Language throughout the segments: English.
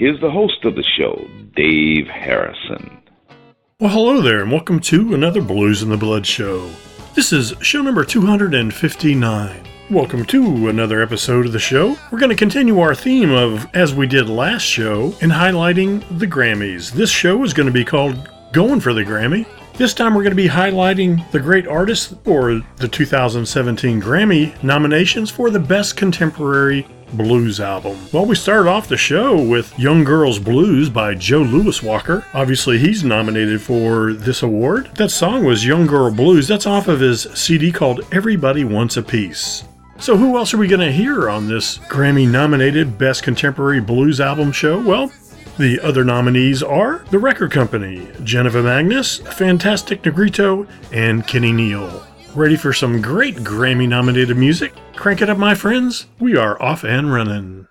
Here's the host of the show, Dave Harrison. Well, hello there, and welcome to another Blues in the Blood show. This is show number 259. Welcome to another episode of the show. We're going to continue our theme of, as we did last show, in highlighting the Grammys. This show is going to be called Going for the Grammy. This time we're going to be highlighting the great artists for the 2017 Grammy nominations for the Best Contemporary Blues album. Well, we started off the show with Young Girls Blues by Joe Louis Walker. Obviously, he's nominated for this award. That song was Young Girl Blues. That's off of his CD called Everybody Wants a Piece. So, who else are we going to hear on this Grammy nominated Best Contemporary Blues Album show? Well, the other nominees are The Record Company, Janiva Magness, Fantastic Negrito, and Kenny Neal. Ready for some great Grammy nominated music? Crank it up, my friends. We are off and running.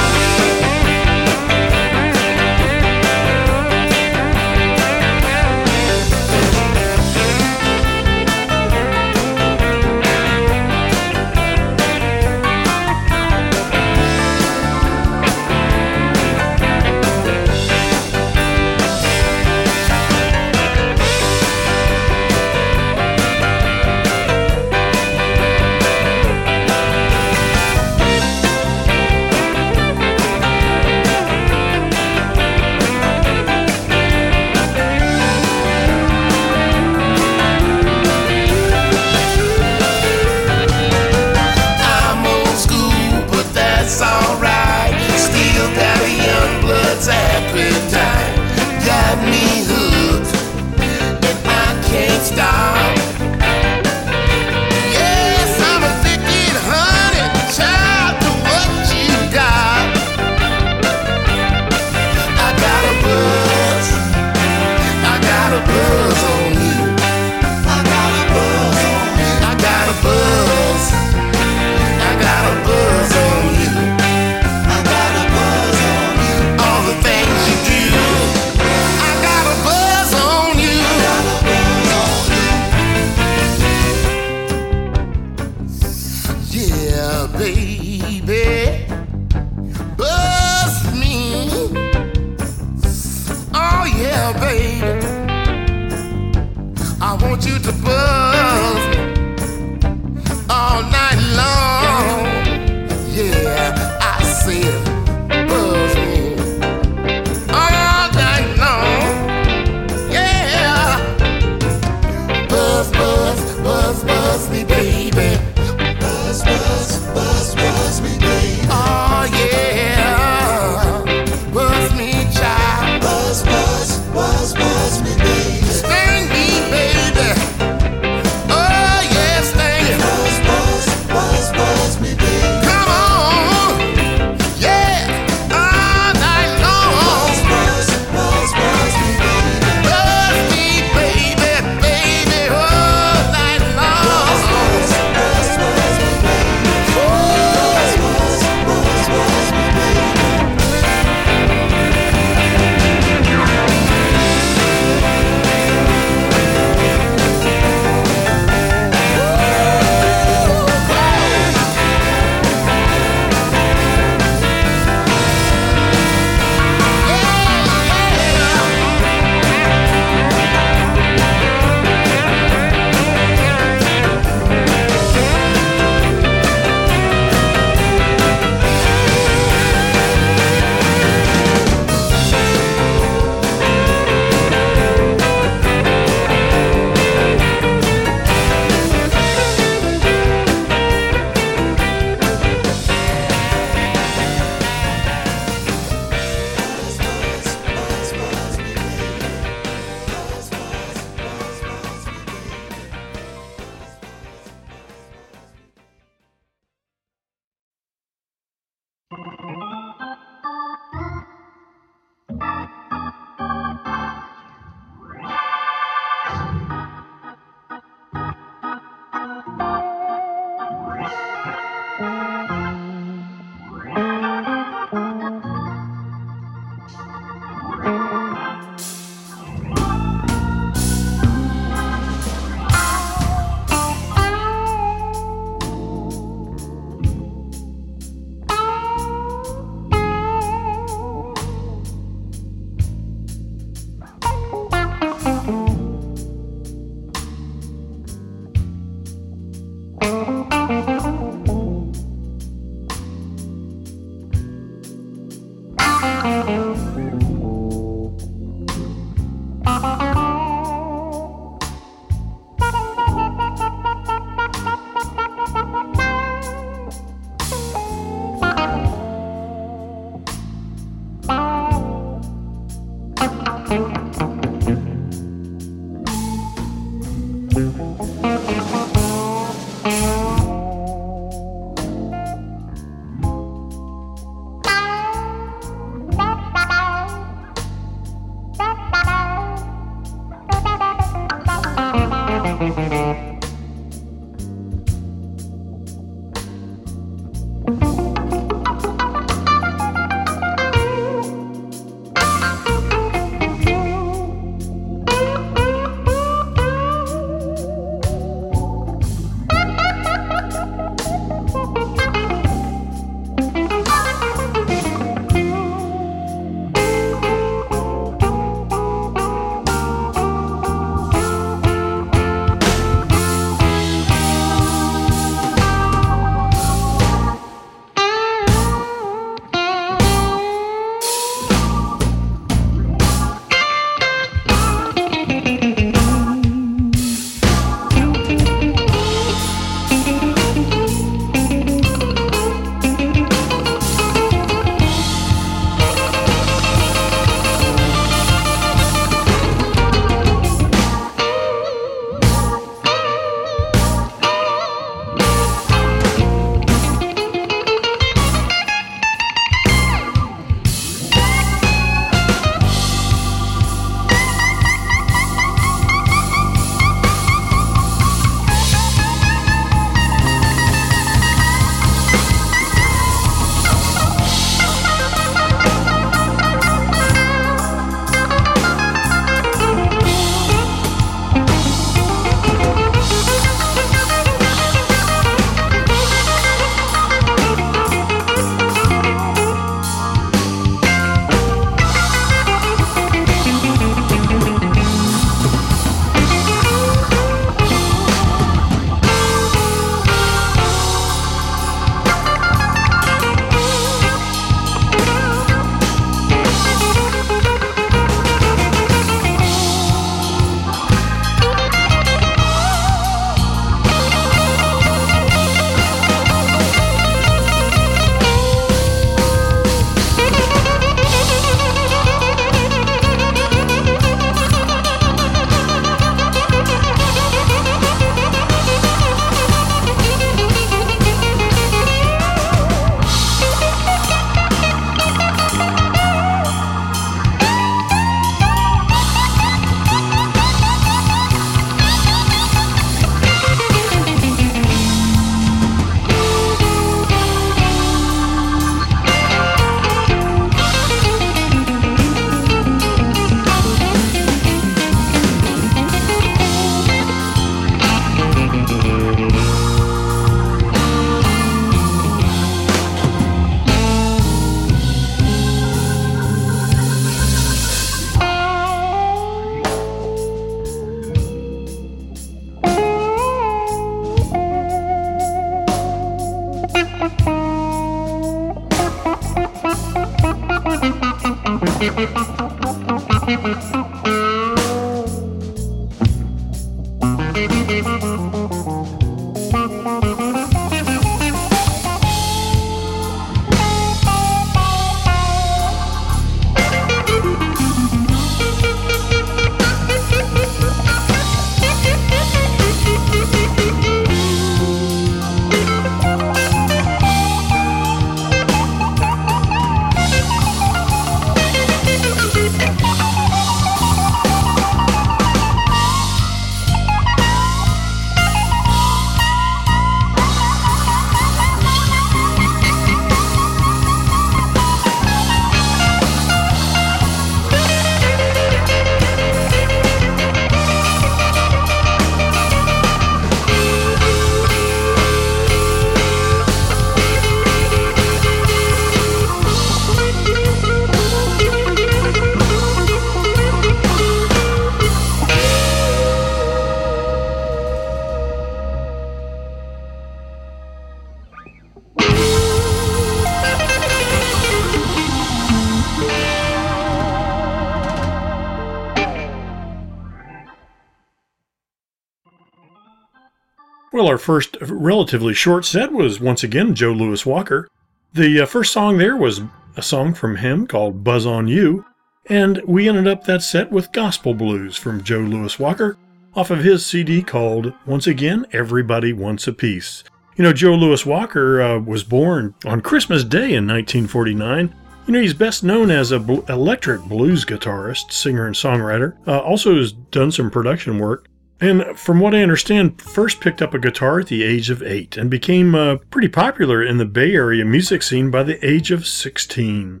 Relatively short set was once again Joe Louis Walker. The uh, first song there was a song from him called Buzz on You, and we ended up that set with Gospel Blues from Joe Louis Walker off of his CD called, once again, Everybody Wants a Piece. You know, Joe Louis Walker uh, was born on Christmas Day in 1949. You know, he's best known as a bl- electric blues guitarist, singer, and songwriter. Uh, also has done some production work. And from what I understand, first picked up a guitar at the age of eight and became uh, pretty popular in the Bay Area music scene by the age of 16.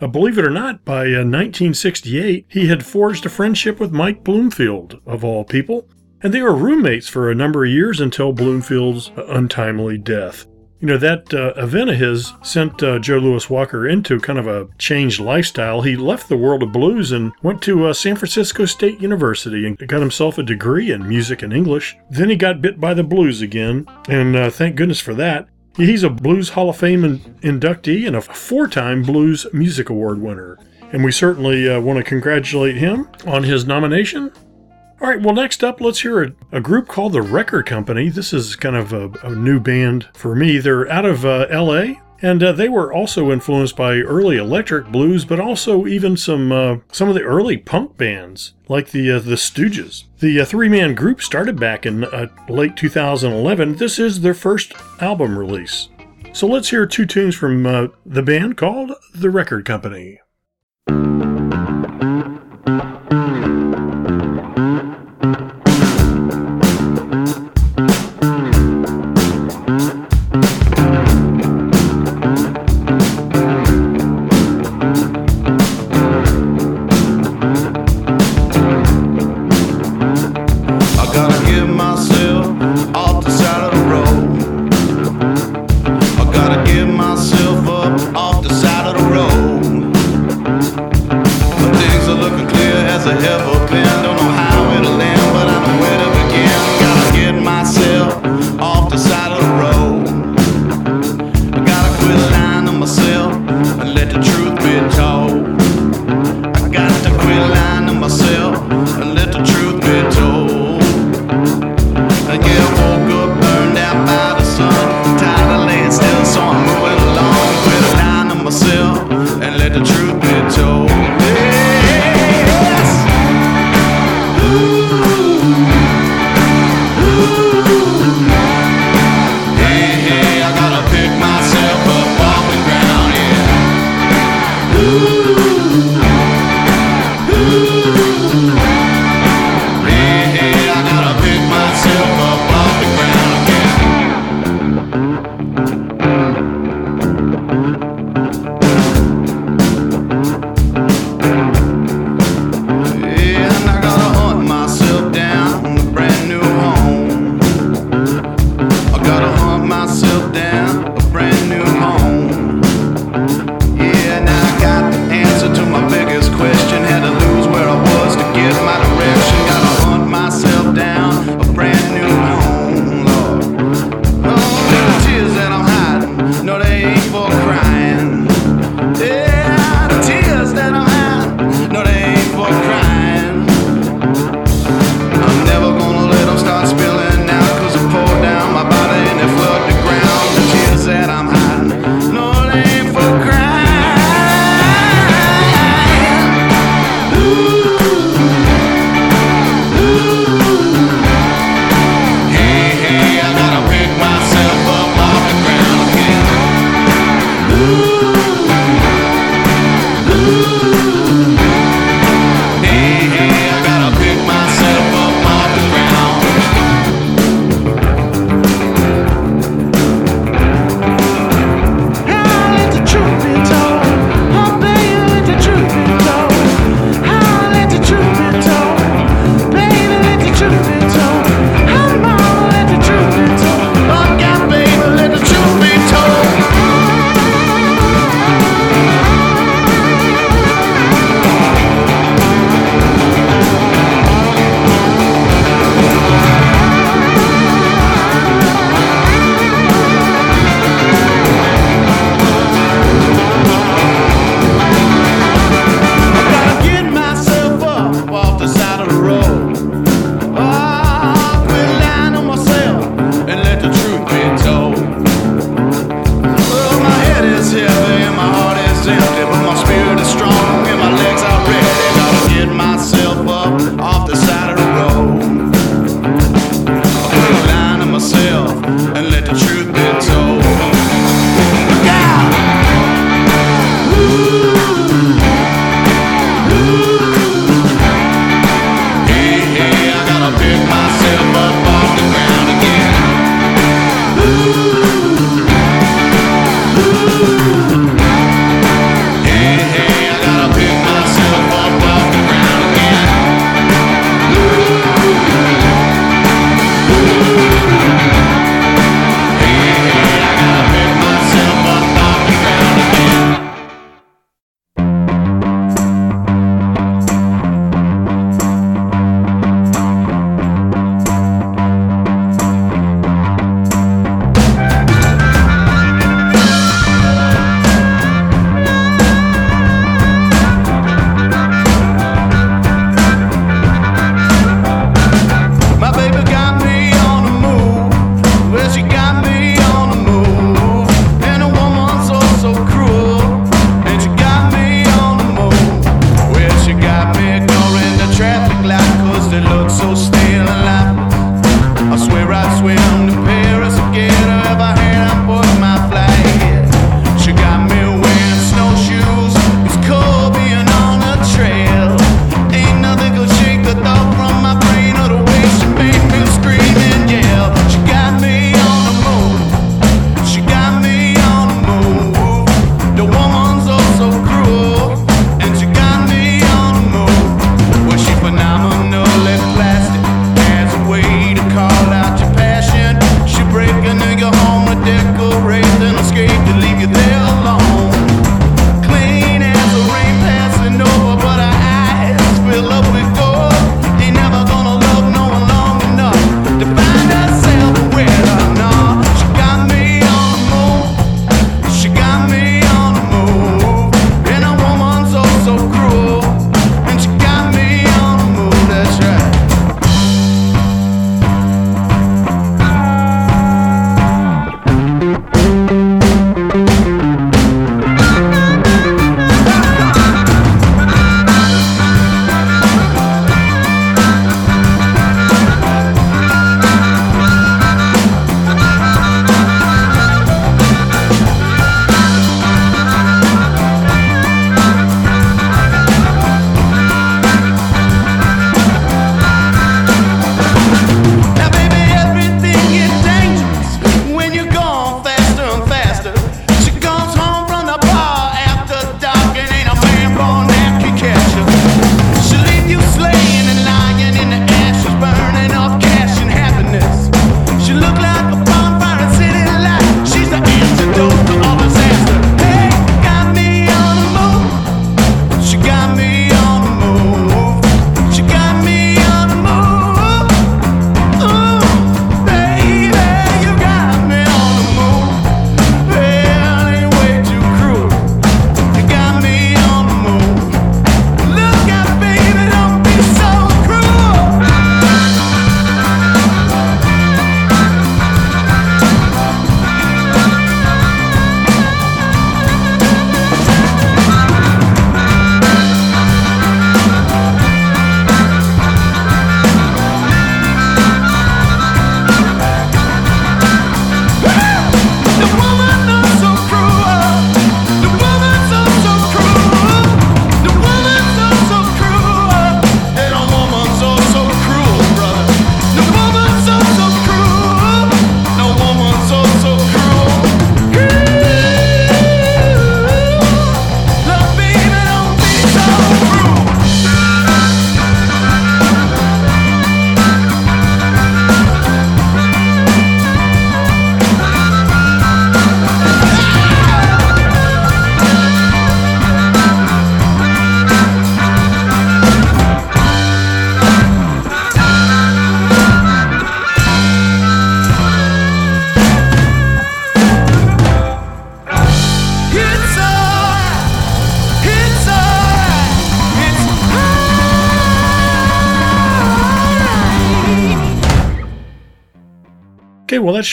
Uh, believe it or not, by uh, 1968, he had forged a friendship with Mike Bloomfield, of all people, and they were roommates for a number of years until Bloomfield's untimely death. You know, that uh, event of his sent uh, Joe Louis Walker into kind of a changed lifestyle. He left the world of blues and went to uh, San Francisco State University and got himself a degree in music and English. Then he got bit by the blues again, and uh, thank goodness for that. He's a Blues Hall of Fame in- inductee and a four time Blues Music Award winner. And we certainly uh, want to congratulate him on his nomination. All right, well, next up, let's hear a, a group called The Record Company. This is kind of a, a new band for me. They're out of uh, LA, and uh, they were also influenced by early electric blues, but also even some uh, some of the early punk bands like the uh, the Stooges. The uh, three man group started back in uh, late 2011. This is their first album release. So let's hear two tunes from uh, the band called The Record Company.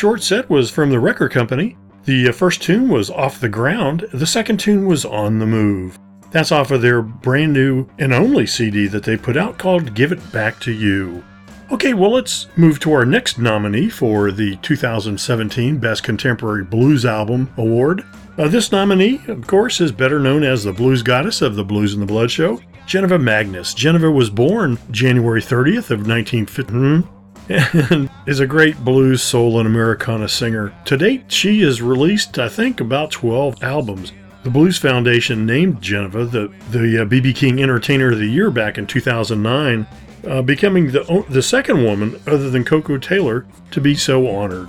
Short set was from the record company. The uh, first tune was Off the Ground, the second tune was On the Move. That's off of their brand new and only CD that they put out called Give It Back to You. Okay, well, let's move to our next nominee for the 2017 Best Contemporary Blues Album Award. Uh, this nominee, of course, is better known as the blues goddess of the Blues and the Blood show, Janiva Magness. Janiva was born January 30th of 1950 and is a great blues, soul, and Americana singer. To date, she has released, I think, about 12 albums. The Blues Foundation named Janiva the the uh, BB King Entertainer of the Year back in 2009, uh, becoming the the second woman other than Koko Taylor to be so honored.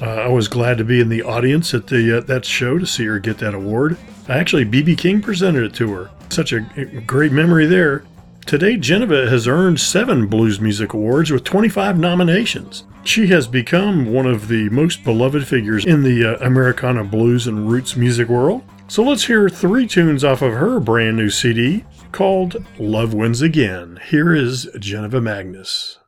Uh, I was glad to be in the audience at the uh, that show to see her get that award. Actually, BB King presented it to her. Such a a great memory there. Today, Janiva has earned seven Blues Music Awards with 25 nominations. She has become one of the most beloved figures in the uh, Americana blues and roots music world. So let's hear three tunes off of her brand new CD called Love Wins Again. Here is Janiva Magness.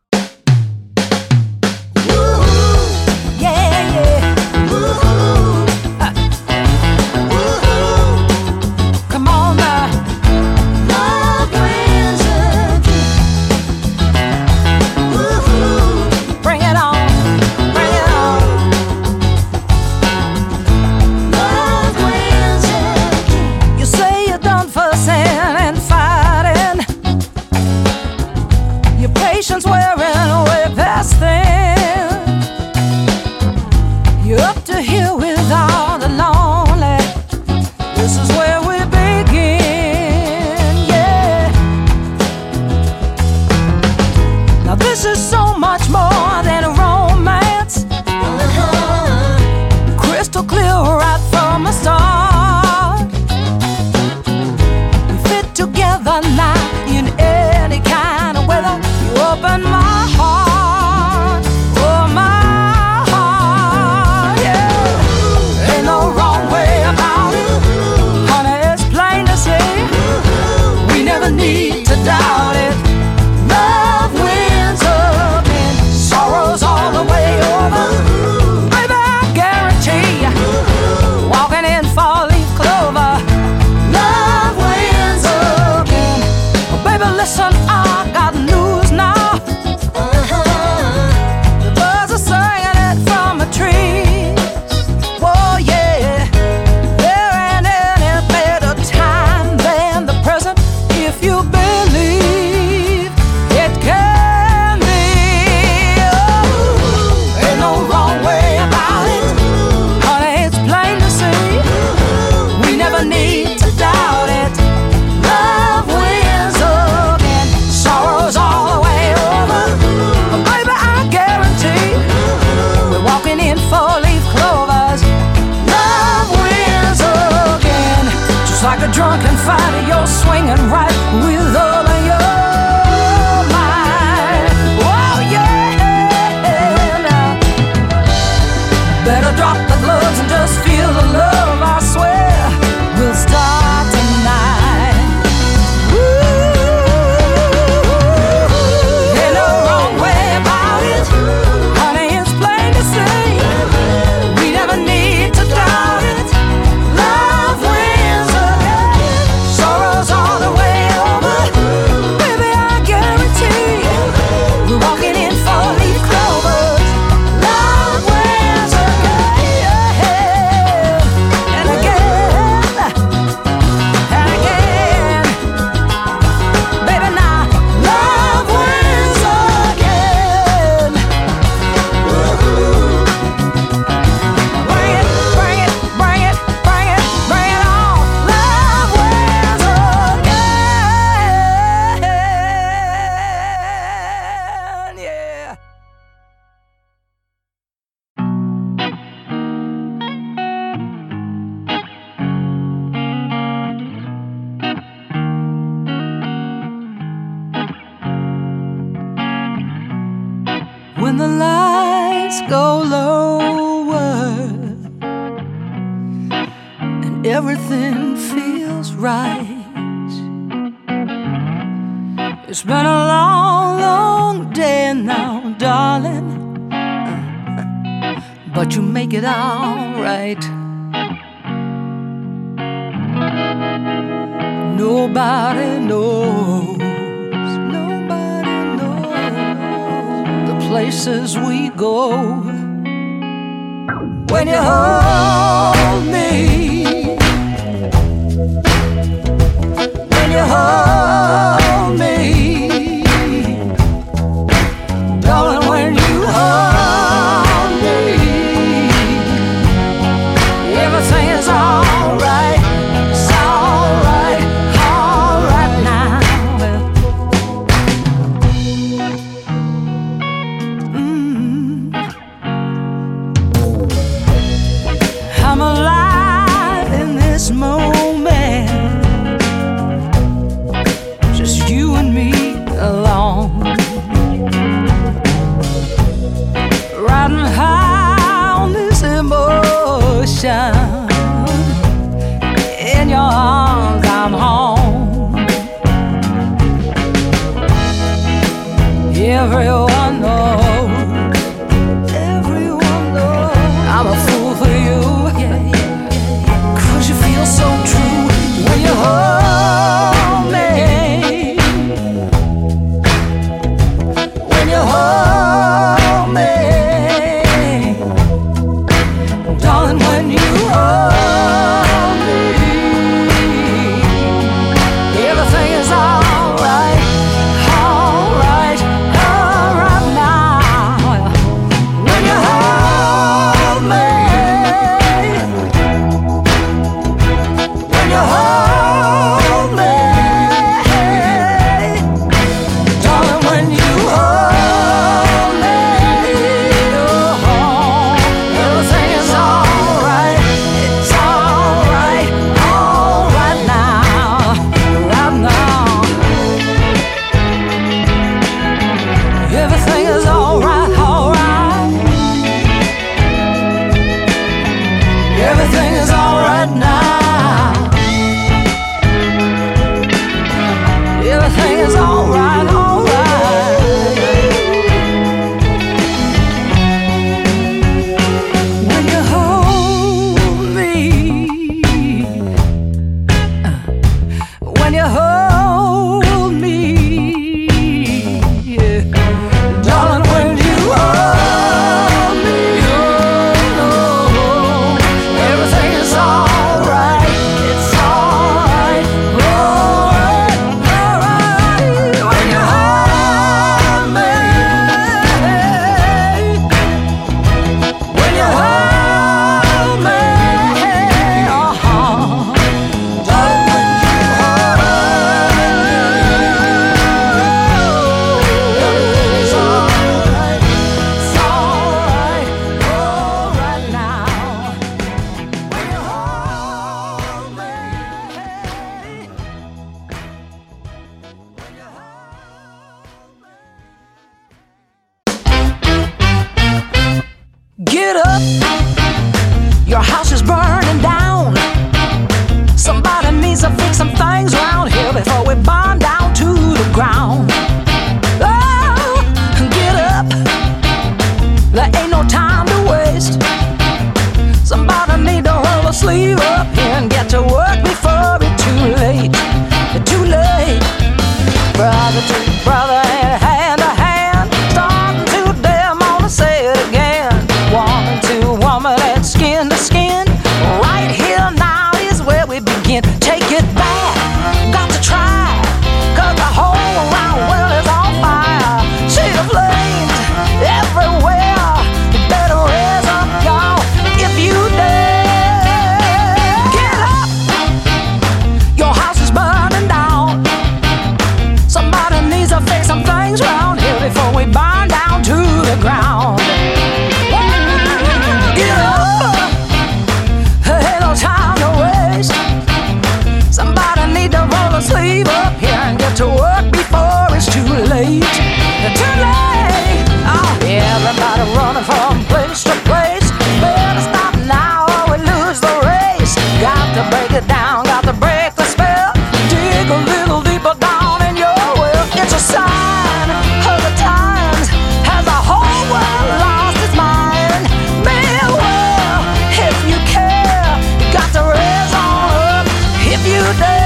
today.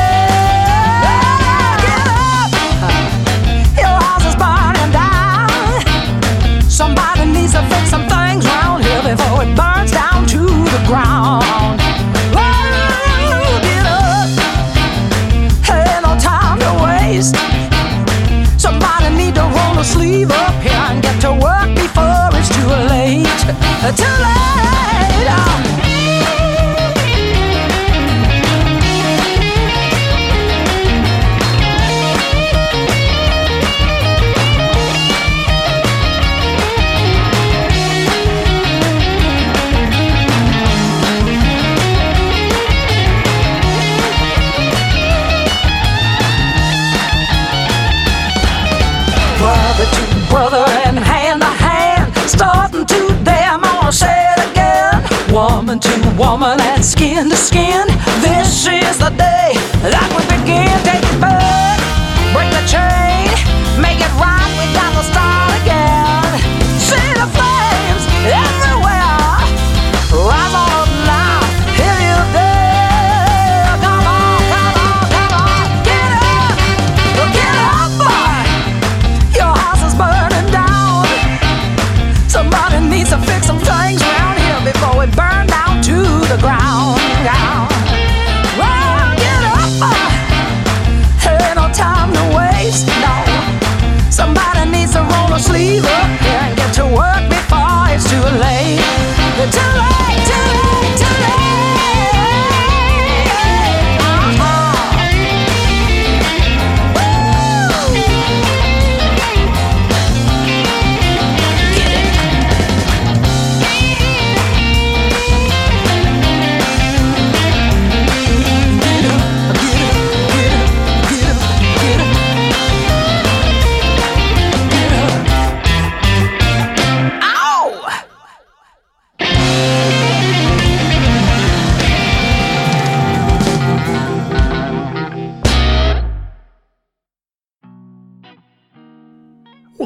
Woman and skin to skin. This is the day that we begin. Take it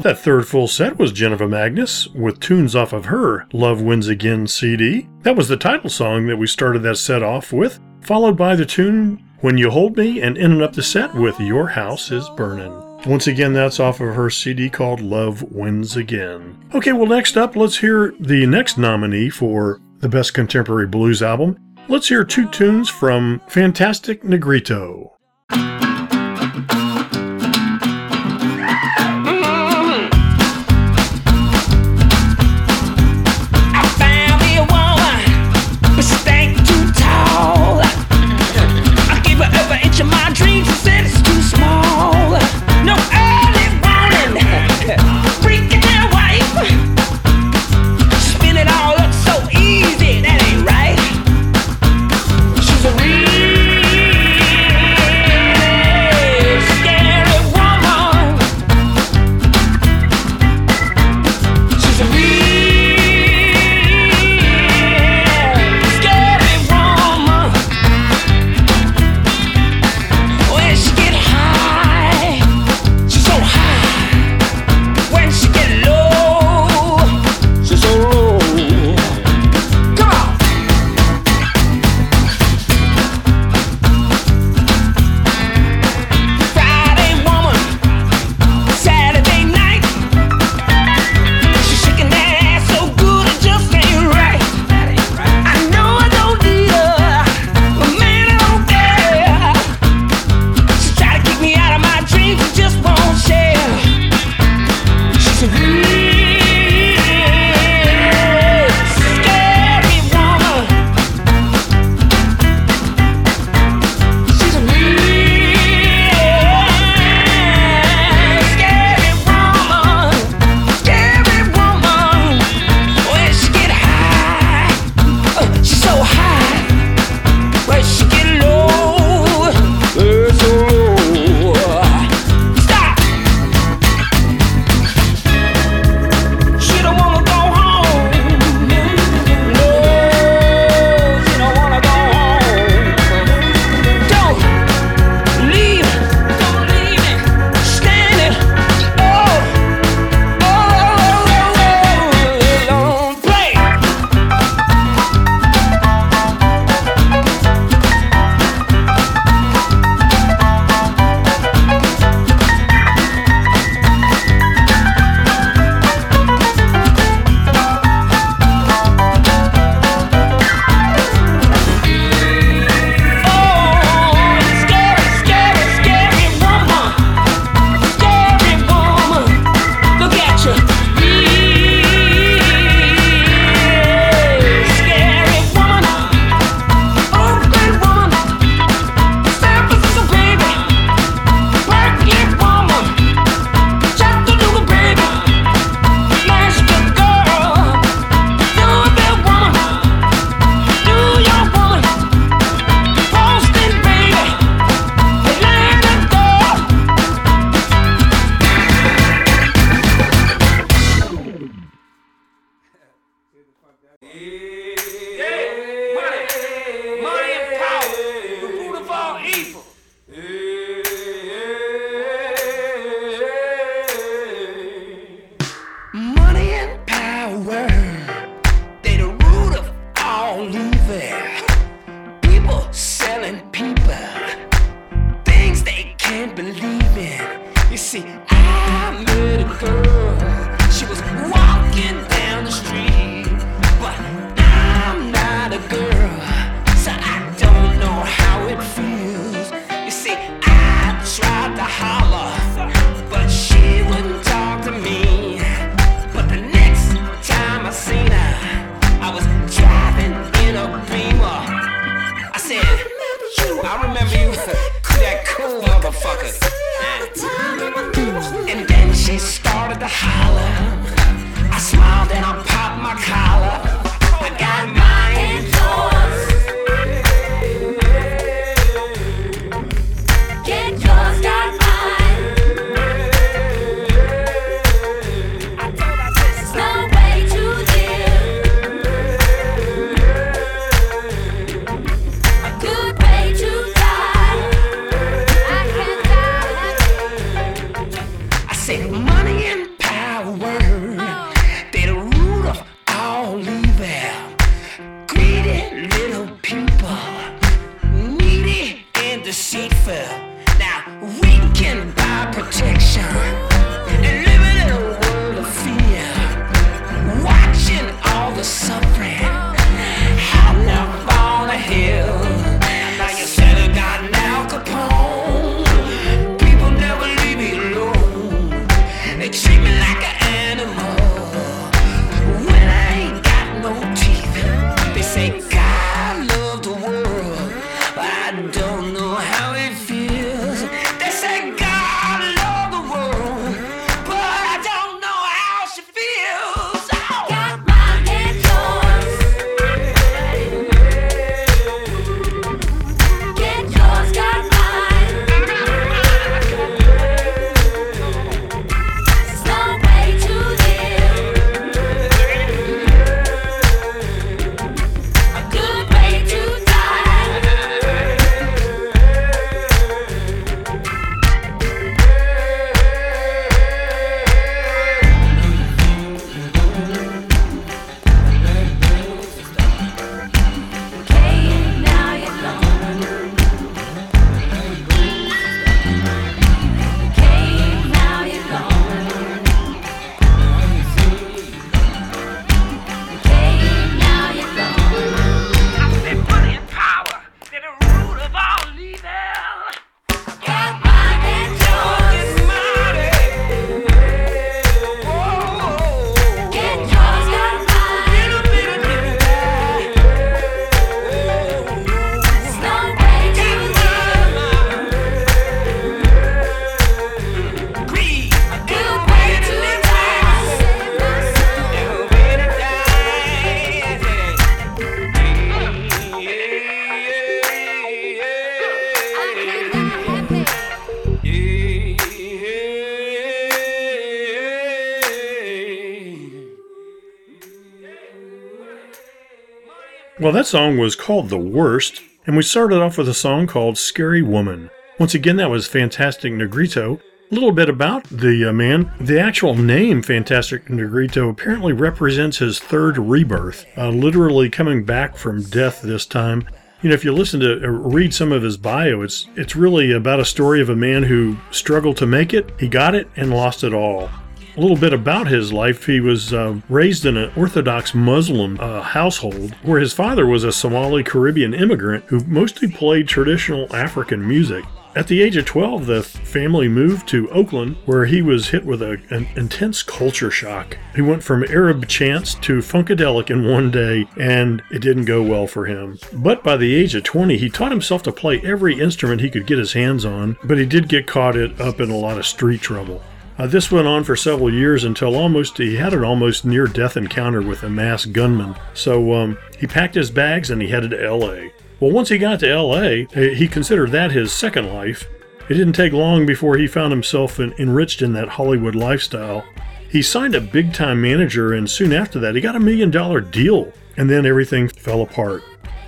that third full set was Janiva Magness with tunes off of her Love Wins Again CD. That was the title song that we started that set off with, followed by the tune When You Hold Me and ended up the set with Your House is Burning. Once again, that's off of her CD called Love Wins Again. Okay, well, next up, let's hear the next nominee for the Best Contemporary Blues Album. Let's hear two tunes from Fantastic Negrito. Well, that song was called The Worst, and we started off with a song called Scary Woman. Once again, that was Fantastic Negrito. A little bit about the uh, man. The actual name, Fantastic Negrito, apparently represents his third rebirth, uh, literally coming back from death this time. You know, if you listen to uh, read some of his bio, it's it's really about a story of a man who struggled to make it. He got it and lost it all. A little bit about his life. He was uh, raised in an Orthodox Muslim uh, household where his father was a Somali Caribbean immigrant who mostly played traditional African music. At the age of 12, the family moved to Oakland, where he was hit with a, an intense culture shock. He went from Arab chants to Funkadelic in one day, and it didn't go well for him. But by the age of 20, he taught himself to play every instrument he could get his hands on, but he did get caught up in a lot of street trouble. Uh, this went on for several years until almost he had an almost near death encounter with a masked gunman. So um, he packed his bags and he headed to L.A. Well, once he got to L.A., eh, he considered that his second life. It didn't take long before he found himself en- enriched in that Hollywood lifestyle. He signed a big time manager, and soon after that, he got a million dollar deal. And then everything fell apart.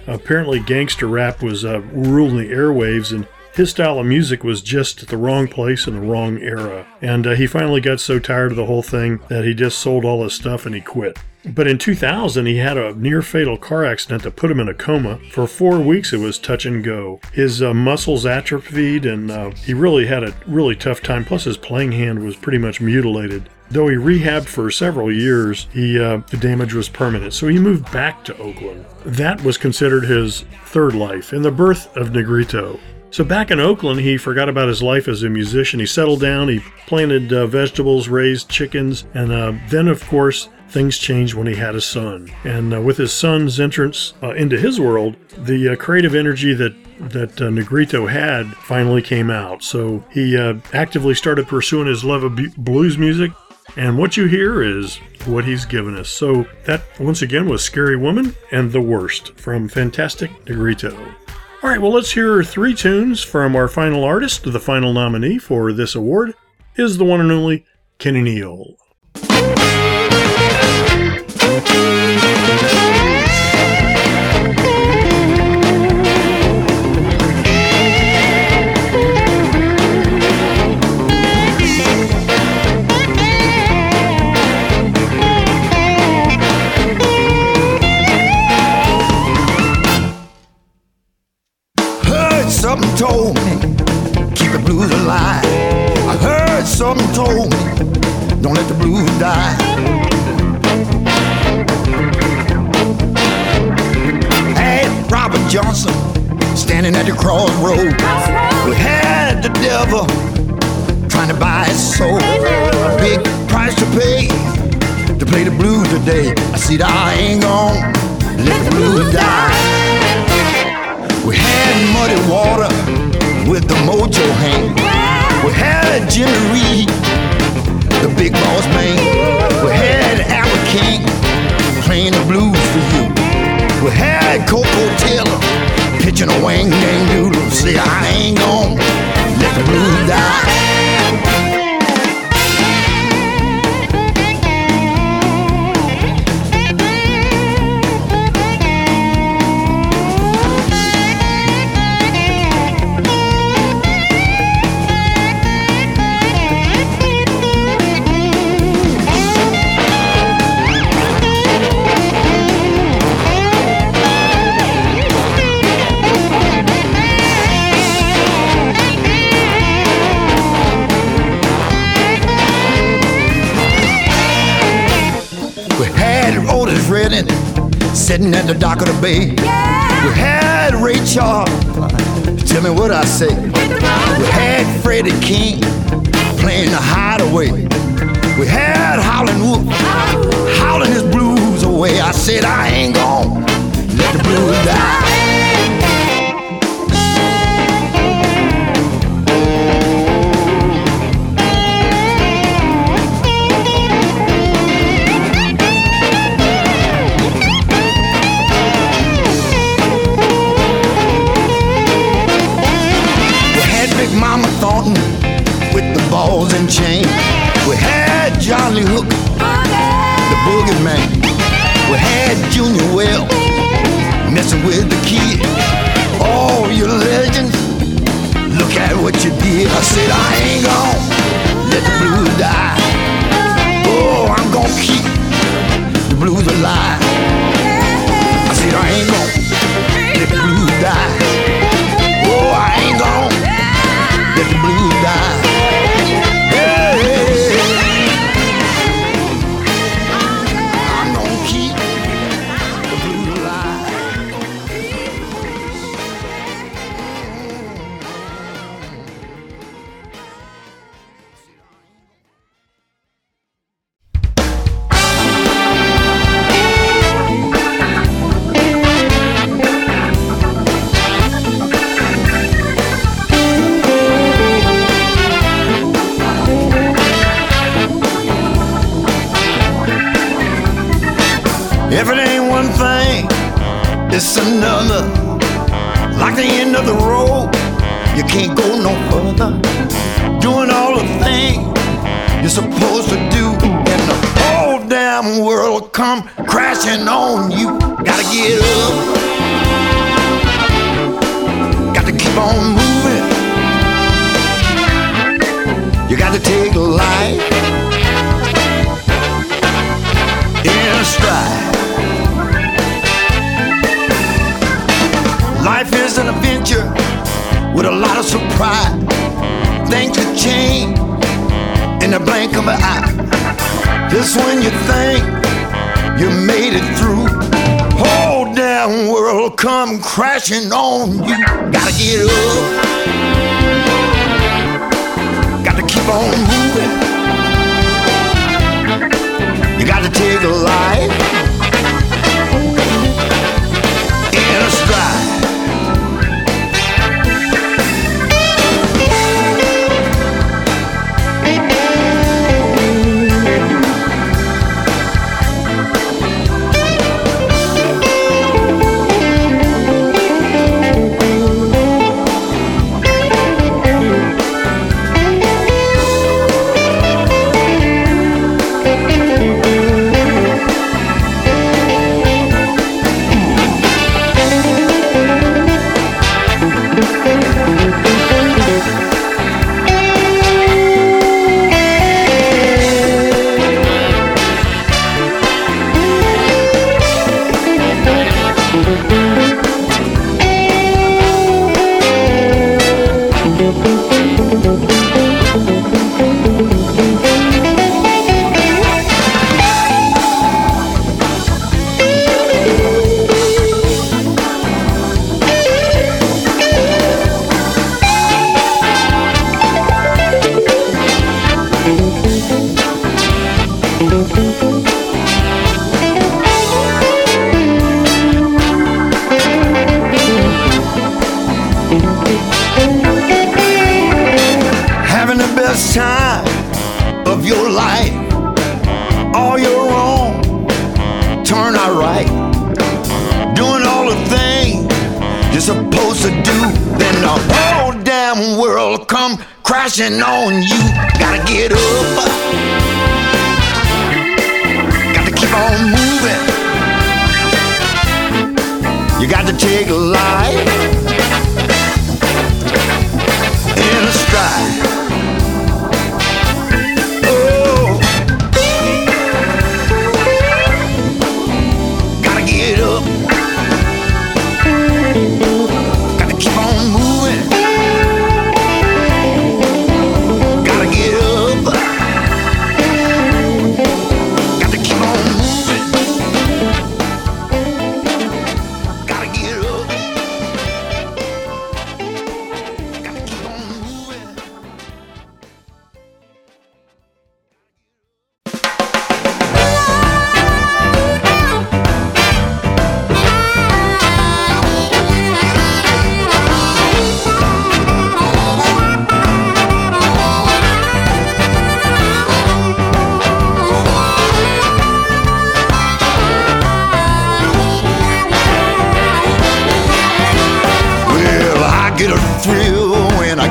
Apparently, gangster rap was uh, ruling the airwaves, and his style of music was just at the wrong place in the wrong era. And uh, he finally got so tired of the whole thing that he just sold all his stuff and he quit. But in 2000, he had a near fatal car accident that put him in a coma. For four weeks, it was touch and go. His uh, muscles atrophied, and uh, he really had a really tough time. Plus, his playing hand was pretty much mutilated. Though he rehabbed for several years, he uh, the damage was permanent. So he moved back to Oakland. That was considered his third life and the birth of Negrito. So back in Oakland, he forgot about his life as a musician. He settled down. He planted uh, vegetables, raised chickens, and uh, then, of course, things changed when he had a son. And uh, with his son's entrance uh, into his world, the uh, creative energy that that uh, Negrito had finally came out. So he actively started pursuing his love of blues music. And what you hear is what he's given us. So that once again was Scary Woman and The Worst from Fantastic Negrito. All right, well, let's hear three tunes from our final artist. The final nominee for this award is the one and only Kenny Neal. Told me, keep the blues alive. I heard something told me, don't let the blues die. Had Robert Johnson standing at the crossroad. We had the devil trying to buy his soul. A big price to pay to play the blues today. I said I ain't gonna let the blues die. We had muddy water with the mojo hand. We had Jimmy Reed, the big boss man. We had Albert King playing the blues for you. We had Koko Taylor pitching a wang dang doodle. Say I ain't gonna let the blues die. Sitting at the dock of the bay. We had Ray Charles. Tell me what I say. We had Freddie King playing the hideaway. We had Howlin' Wolf howling his blues away. I said I ain't gonna let the blues die. Junior Well messing with the kid. Oh, All you legends, look at what you did. I said I ain't gonna let the blues die. Oh, I'm gonna keep the blues alive. I said I ain't gonna let the blues die. If it ain't one thing, it's another. Like the end of the road, you can't go no further. Doing all the things you're supposed to do, and the whole damn world will come crashing on you. Gotta get up. Got to keep on moving. You got to take life in stride. an adventure with a lot of surprise. Things could change in the blink of an eye. Just when you think you made it through, whole damn world come crashing on you. Gotta get up. Gotta keep on moving. You gotta take a life in a stride.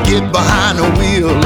get behind the wheel.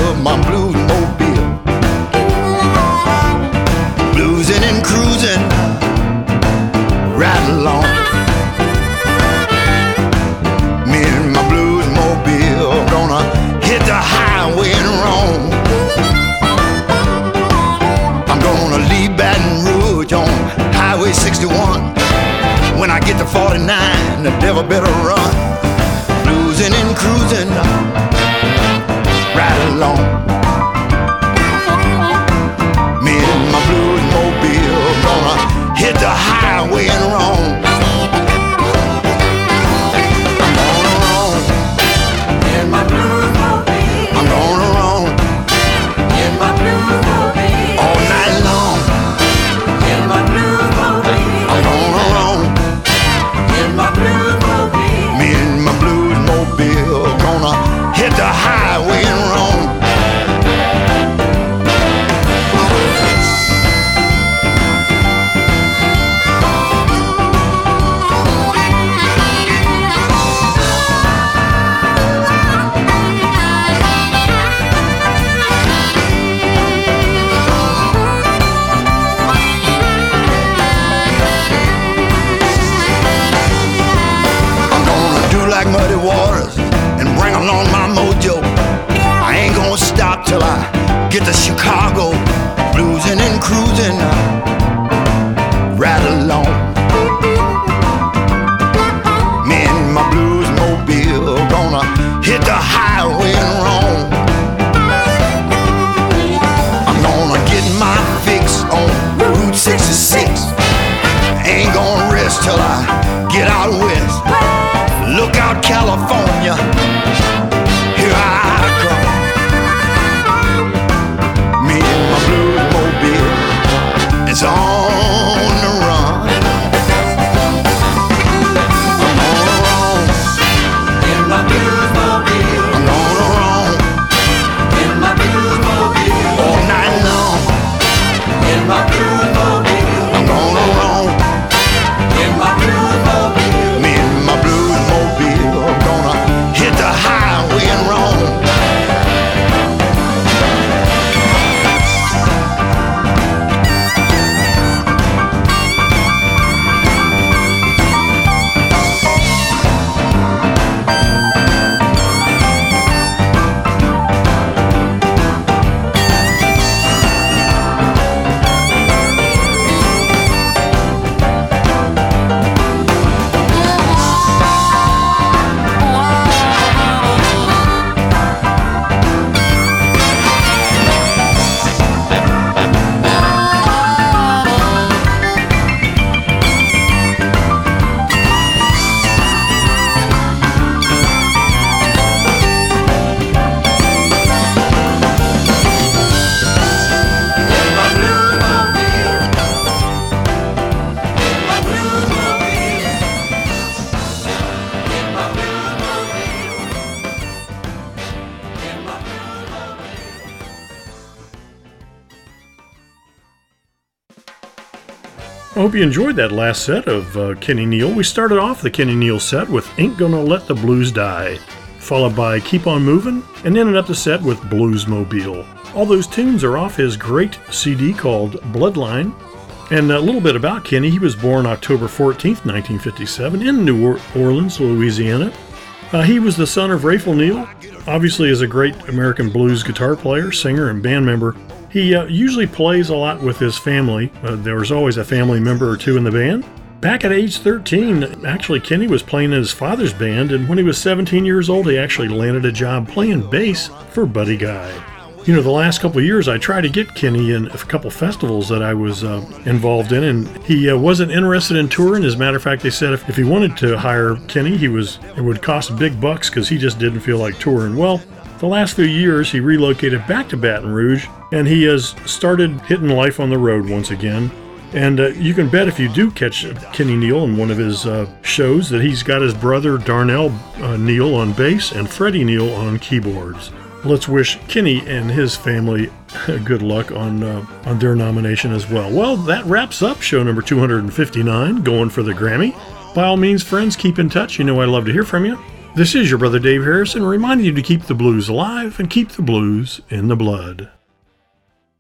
You enjoyed that last set of uh, Kenny Neal. We started off the Kenny Neal set with Ain't Gonna Let the Blues Die, followed by Keep On Moving, and ended up the set with Bluesmobile. All those tunes are off his great CD called Bloodline. And a little bit about Kenny. He was born October 14, 1957, in New Orleans, Louisiana. Uh, he was the son of Raful Neal, obviously is a great American blues guitar player, singer, and band member. He uh, usually plays a lot with his family. Uh, there was always a family member or two in the band. Back at age 13, actually, Kenny was playing in his father's band, and when he was 17 years old, he actually landed a job playing bass for Buddy Guy. You know, the last couple years, I tried to get Kenny in a couple festivals that I was uh, involved in, and he uh, wasn't interested in touring. As a matter of fact, they said if, if he wanted to hire Kenny, he was it would cost big bucks because he just didn't feel like touring. Well, the last few years, he relocated back to Baton Rouge, and he has started hitting life on the road once again. And uh, you can bet if you do catch Kenny Neal in one of his uh, shows that he's got his brother Darnell uh, Neal on bass and Freddie Neal on keyboards. Let's wish Kenny and his family good luck on uh, on their nomination as well. Well, that wraps up show number 259, going for the Grammy. By all means, friends, keep in touch. You know I love to hear from you. This is your brother Dave Harrison reminding you to keep the blues alive and keep the blues in the blood.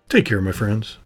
Take care, my friends.